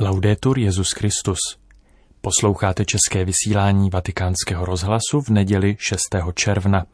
Laudetur Jezus Christus. Posloucháte české vysílání Vatikánského rozhlasu v neděli 6. června.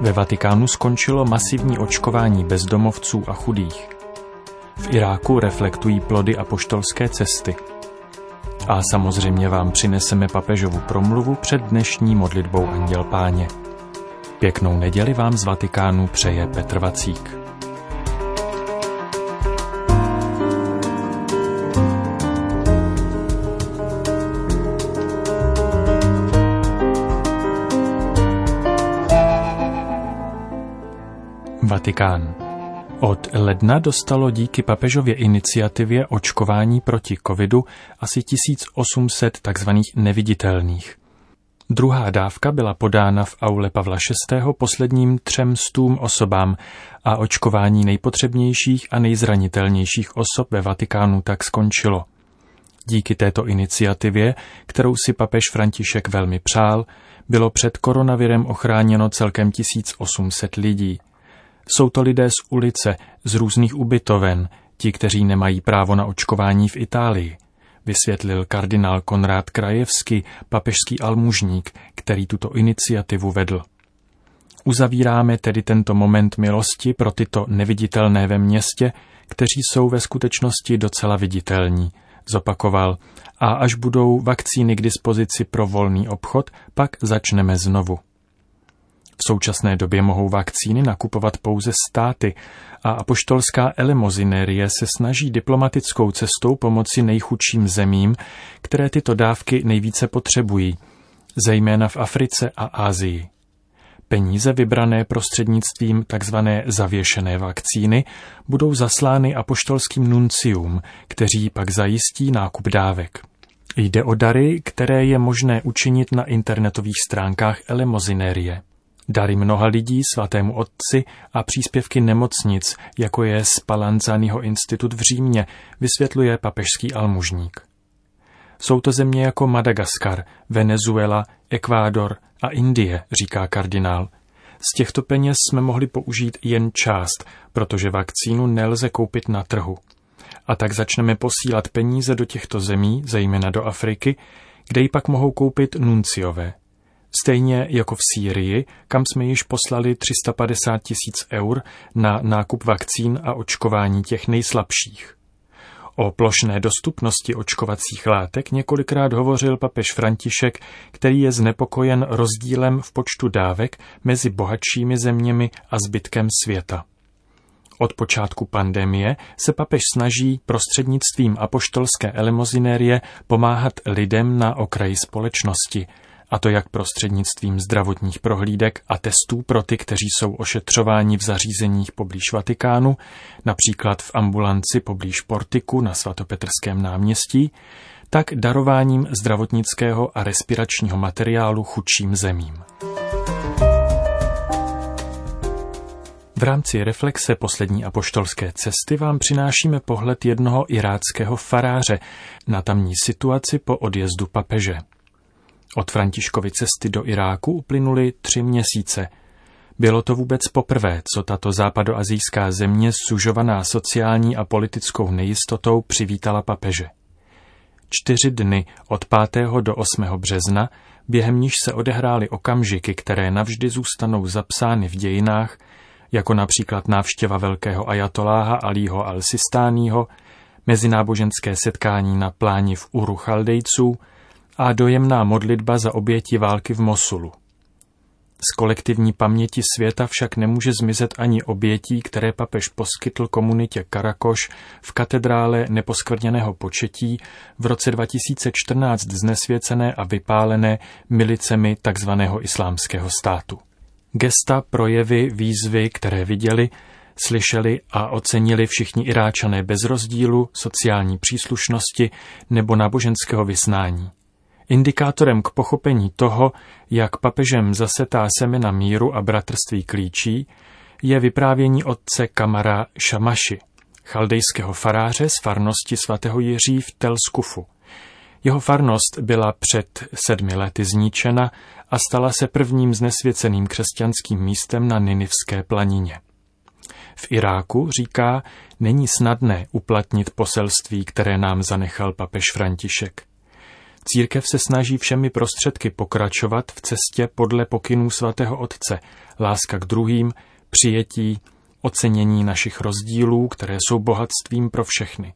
Ve Vatikánu skončilo masivní očkování bezdomovců a chudých. V Iráku reflektují plody apoštolské cesty – a samozřejmě vám přineseme papežovu promluvu před dnešní modlitbou Anděl Páně. Pěknou neděli vám z Vatikánu přeje Petr Vacík. Vatikán. Od ledna dostalo díky papežově iniciativě očkování proti covidu asi 1800 tzv. neviditelných. Druhá dávka byla podána v aule Pavla VI. posledním třem stům osobám a očkování nejpotřebnějších a nejzranitelnějších osob ve Vatikánu tak skončilo. Díky této iniciativě, kterou si papež František velmi přál, bylo před koronavirem ochráněno celkem 1800 lidí – jsou to lidé z ulice, z různých ubytoven, ti, kteří nemají právo na očkování v Itálii, vysvětlil kardinál Konrád Krajevský, papežský almužník, který tuto iniciativu vedl. Uzavíráme tedy tento moment milosti pro tyto neviditelné ve městě, kteří jsou ve skutečnosti docela viditelní, zopakoval, a až budou vakcíny k dispozici pro volný obchod, pak začneme znovu. V současné době mohou vakcíny nakupovat pouze státy a apoštolská elemozinérie se snaží diplomatickou cestou pomoci nejchudším zemím, které tyto dávky nejvíce potřebují, zejména v Africe a Ázii. Peníze vybrané prostřednictvím tzv. zavěšené vakcíny budou zaslány apoštolským nuncium, kteří pak zajistí nákup dávek. Jde o dary, které je možné učinit na internetových stránkách Elemozinérie dary mnoha lidí svatému otci a příspěvky nemocnic, jako je Spallanzaniho institut v Římě, vysvětluje papežský almužník. Jsou to země jako Madagaskar, Venezuela, Ekvádor a Indie, říká kardinál. Z těchto peněz jsme mohli použít jen část, protože vakcínu nelze koupit na trhu. A tak začneme posílat peníze do těchto zemí, zejména do Afriky, kde ji pak mohou koupit nunciové. Stejně jako v Sýrii, kam jsme již poslali 350 tisíc eur na nákup vakcín a očkování těch nejslabších. O plošné dostupnosti očkovacích látek několikrát hovořil papež František, který je znepokojen rozdílem v počtu dávek mezi bohatšími zeměmi a zbytkem světa. Od počátku pandemie se papež snaží prostřednictvím apoštolské elemozinérie pomáhat lidem na okraji společnosti – a to jak prostřednictvím zdravotních prohlídek a testů pro ty, kteří jsou ošetřováni v zařízeních poblíž Vatikánu, například v ambulanci poblíž Portiku na svatopetrském náměstí, tak darováním zdravotnického a respiračního materiálu chudším zemím. V rámci reflexe poslední apoštolské cesty vám přinášíme pohled jednoho iráckého faráře na tamní situaci po odjezdu papeže. Od Františkovy cesty do Iráku uplynuly tři měsíce. Bylo to vůbec poprvé, co tato západoazijská země sužovaná sociální a politickou nejistotou přivítala papeže. Čtyři dny od 5. do 8. března, během níž se odehrály okamžiky, které navždy zůstanou zapsány v dějinách, jako například návštěva velkého ajatoláha Alího al-Sistáního, mezináboženské setkání na pláni v Uru Chaldejců, a dojemná modlitba za oběti války v Mosulu. Z kolektivní paměti světa však nemůže zmizet ani obětí, které papež poskytl komunitě Karakoš v katedrále neposkvrněného početí v roce 2014 znesvěcené a vypálené milicemi tzv. islámského státu. Gesta, projevy, výzvy, které viděli, slyšeli a ocenili všichni Iráčané bez rozdílu, sociální příslušnosti nebo náboženského vysnání. Indikátorem k pochopení toho, jak papežem zasetá semena míru a bratrství klíčí, je vyprávění otce Kamara Šamaši, chaldejského faráře z farnosti svatého Jiří v Telskufu. Jeho farnost byla před sedmi lety zničena a stala se prvním znesvěceným křesťanským místem na Ninivské planině. V Iráku, říká, není snadné uplatnit poselství, které nám zanechal papež František. Církev se snaží všemi prostředky pokračovat v cestě podle pokynů svatého Otce, láska k druhým, přijetí, ocenění našich rozdílů, které jsou bohatstvím pro všechny.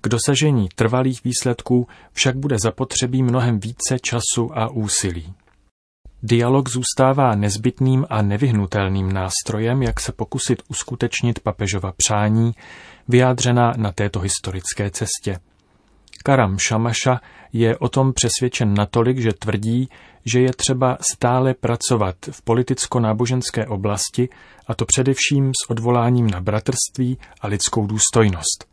K dosažení trvalých výsledků však bude zapotřebí mnohem více času a úsilí. Dialog zůstává nezbytným a nevyhnutelným nástrojem, jak se pokusit uskutečnit papežova přání, vyjádřená na této historické cestě. Karam Šamaša je o tom přesvědčen natolik, že tvrdí, že je třeba stále pracovat v politicko-náboženské oblasti, a to především s odvoláním na bratrství a lidskou důstojnost.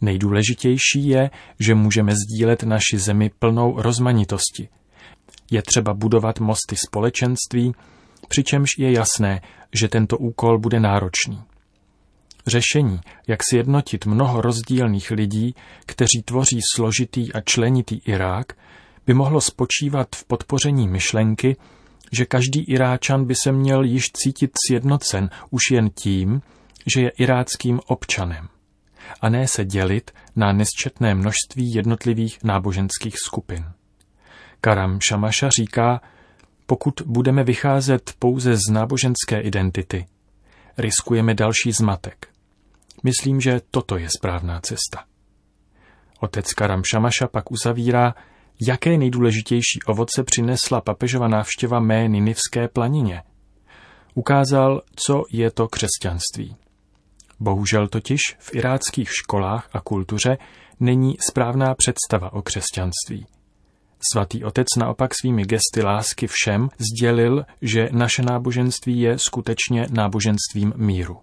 Nejdůležitější je, že můžeme sdílet naši zemi plnou rozmanitosti. Je třeba budovat mosty společenství, přičemž je jasné, že tento úkol bude náročný. Řešení, jak sjednotit mnoho rozdílných lidí, kteří tvoří složitý a členitý Irák, by mohlo spočívat v podpoření myšlenky, že každý Iráčan by se měl již cítit sjednocen už jen tím, že je iráckým občanem, a ne se dělit na nesčetné množství jednotlivých náboženských skupin. Karam Šamaša říká, pokud budeme vycházet pouze z náboženské identity, riskujeme další zmatek. Myslím, že toto je správná cesta. Otec Karam Šamaša pak uzavírá, jaké nejdůležitější ovoce přinesla papežova návštěva mé Ninivské planině. Ukázal, co je to křesťanství. Bohužel totiž v iráckých školách a kultuře není správná představa o křesťanství. Svatý otec naopak svými gesty lásky všem sdělil, že naše náboženství je skutečně náboženstvím míru.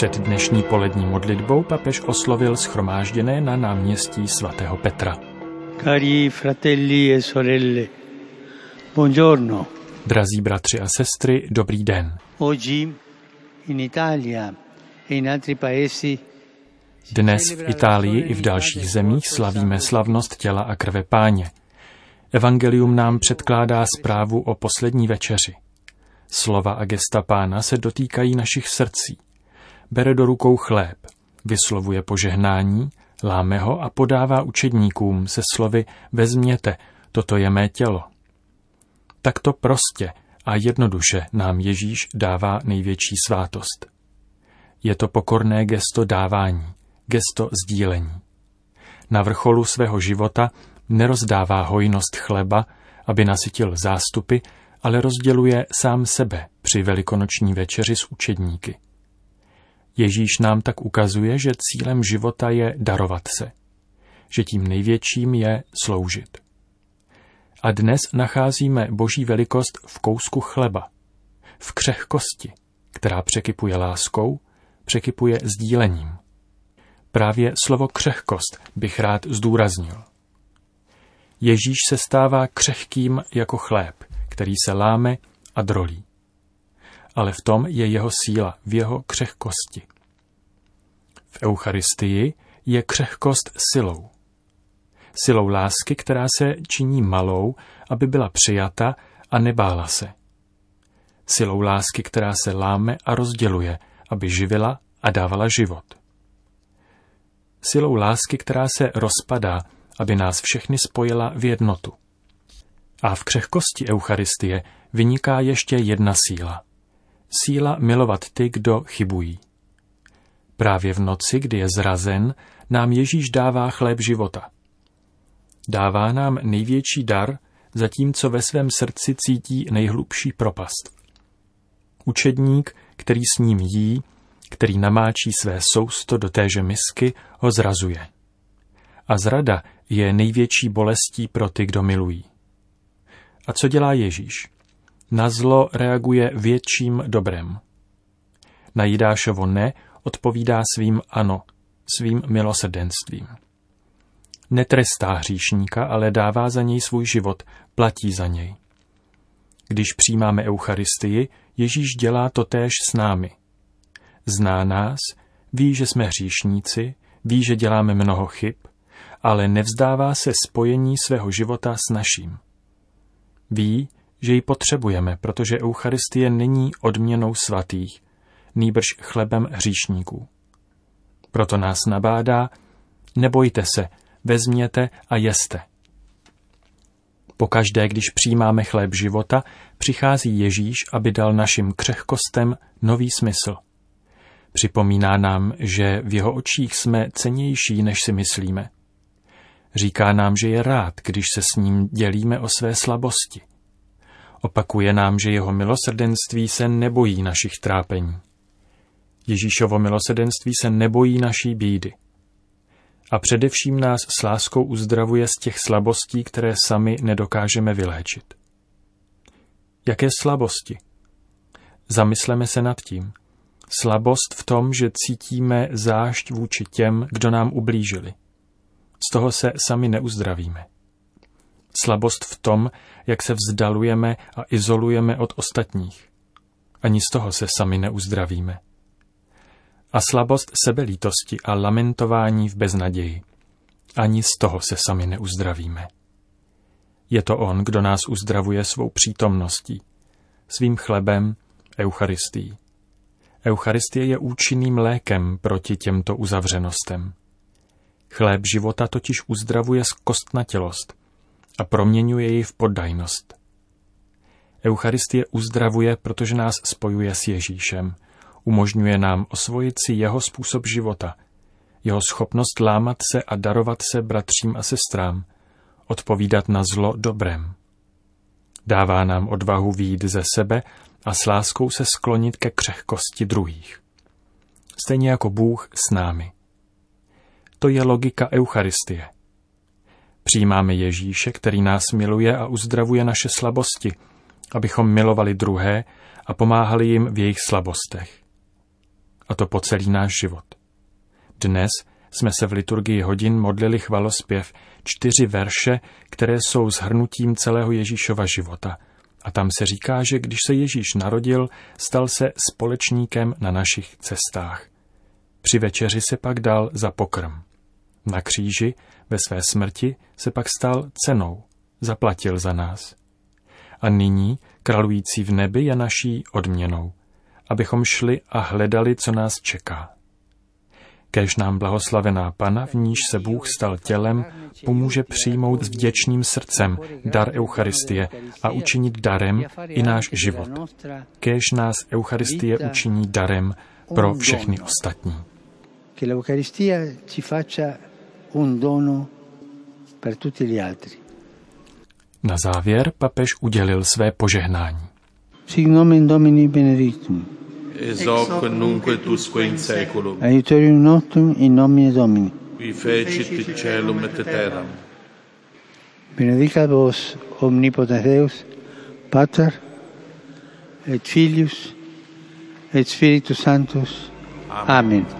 Před dnešní polední modlitbou papež oslovil schromážděné na náměstí svatého Petra. Cari fratelli e sorelle, buongiorno. Drazí bratři a sestry, dobrý den. Oggi in Italia e in altri paesi Dnes v Itálii i v dalších zemích slavíme slavnost těla a krve páně. Evangelium nám předkládá zprávu o poslední večeři. Slova a gesta pána se dotýkají našich srdcí bere do rukou chléb, vyslovuje požehnání, láme ho a podává učedníkům se slovy vezměte, toto je mé tělo. Takto prostě a jednoduše nám Ježíš dává největší svátost. Je to pokorné gesto dávání, gesto sdílení. Na vrcholu svého života nerozdává hojnost chleba, aby nasytil zástupy, ale rozděluje sám sebe při velikonoční večeři s učedníky. Ježíš nám tak ukazuje, že cílem života je darovat se, že tím největším je sloužit. A dnes nacházíme boží velikost v kousku chleba, v křehkosti, která překypuje láskou, překypuje sdílením. Právě slovo křehkost bych rád zdůraznil. Ježíš se stává křehkým jako chléb, který se láme a drolí ale v tom je jeho síla, v jeho křehkosti. V Eucharistii je křehkost silou. Silou lásky, která se činí malou, aby byla přijata a nebála se. Silou lásky, která se láme a rozděluje, aby živila a dávala život. Silou lásky, která se rozpadá, aby nás všechny spojila v jednotu. A v křehkosti Eucharistie vyniká ještě jedna síla – síla milovat ty, kdo chybují. Právě v noci, kdy je zrazen, nám Ježíš dává chléb života. Dává nám největší dar, zatímco ve svém srdci cítí nejhlubší propast. Učedník, který s ním jí, který namáčí své sousto do téže misky, ho zrazuje. A zrada je největší bolestí pro ty, kdo milují. A co dělá Ježíš? Na zlo reaguje větším dobrem. Na Jidášovo ne odpovídá svým ano, svým milosrdenstvím. Netrestá hříšníka, ale dává za něj svůj život, platí za něj. Když přijímáme Eucharistii, Ježíš dělá to též s námi. Zná nás, ví, že jsme hříšníci, ví, že děláme mnoho chyb, ale nevzdává se spojení svého života s naším. Ví, že ji potřebujeme, protože Eucharistie není odměnou svatých, nýbrž chlebem hříšníků. Proto nás nabádá, nebojte se, vezměte a jeste. Pokaždé, když přijímáme chléb života, přichází Ježíš, aby dal našim křehkostem nový smysl. Připomíná nám, že v jeho očích jsme cenější, než si myslíme. Říká nám, že je rád, když se s ním dělíme o své slabosti. Opakuje nám, že jeho milosrdenství se nebojí našich trápení. Ježíšovo milosrdenství se nebojí naší bídy. A především nás s láskou uzdravuje z těch slabostí, které sami nedokážeme vyléčit. Jaké slabosti? Zamysleme se nad tím. Slabost v tom, že cítíme zášť vůči těm, kdo nám ublížili. Z toho se sami neuzdravíme. Slabost v tom, jak se vzdalujeme a izolujeme od ostatních. Ani z toho se sami neuzdravíme. A slabost sebelítosti a lamentování v beznaději. Ani z toho se sami neuzdravíme. Je to On, kdo nás uzdravuje svou přítomností, svým chlebem, Eucharistií. Eucharistie je účinným lékem proti těmto uzavřenostem. Chléb života totiž uzdravuje kostnatělost a proměňuje ji v poddajnost. Eucharistie uzdravuje, protože nás spojuje s Ježíšem, umožňuje nám osvojit si jeho způsob života, jeho schopnost lámat se a darovat se bratřím a sestrám, odpovídat na zlo dobrem. Dává nám odvahu výjít ze sebe a s láskou se sklonit ke křehkosti druhých. Stejně jako Bůh s námi. To je logika Eucharistie. Přijímáme Ježíše, který nás miluje a uzdravuje naše slabosti, abychom milovali druhé a pomáhali jim v jejich slabostech. A to po celý náš život. Dnes jsme se v liturgii hodin modlili chvalospěv čtyři verše, které jsou zhrnutím celého Ježíšova života. A tam se říká, že když se Ježíš narodil, stal se společníkem na našich cestách. Při večeři se pak dal za pokrm. Na kříži ve své smrti se pak stal cenou, zaplatil za nás. A nyní, kralující v nebi, je naší odměnou, abychom šli a hledali, co nás čeká. Kež nám blahoslavená Pana, v níž se Bůh stal tělem, pomůže přijmout s vděčným srdcem dar Eucharistie a učinit darem i náš život. Kež nás Eucharistie učiní darem pro všechny ostatní. Che l'Eucaristia ci faccia un dono per tutti gli altri. Na závěr papež udělil své požehnání. Sic nomen Domini benedictum. Ex hoc nunque tusque in seculum. Aiutorium nostrum in nomine Domini. Qui fecit celum et terram. Benedicat vos omnipotens Deus, Pater et Filius et Spiritus Sanctus. Amen. Amen.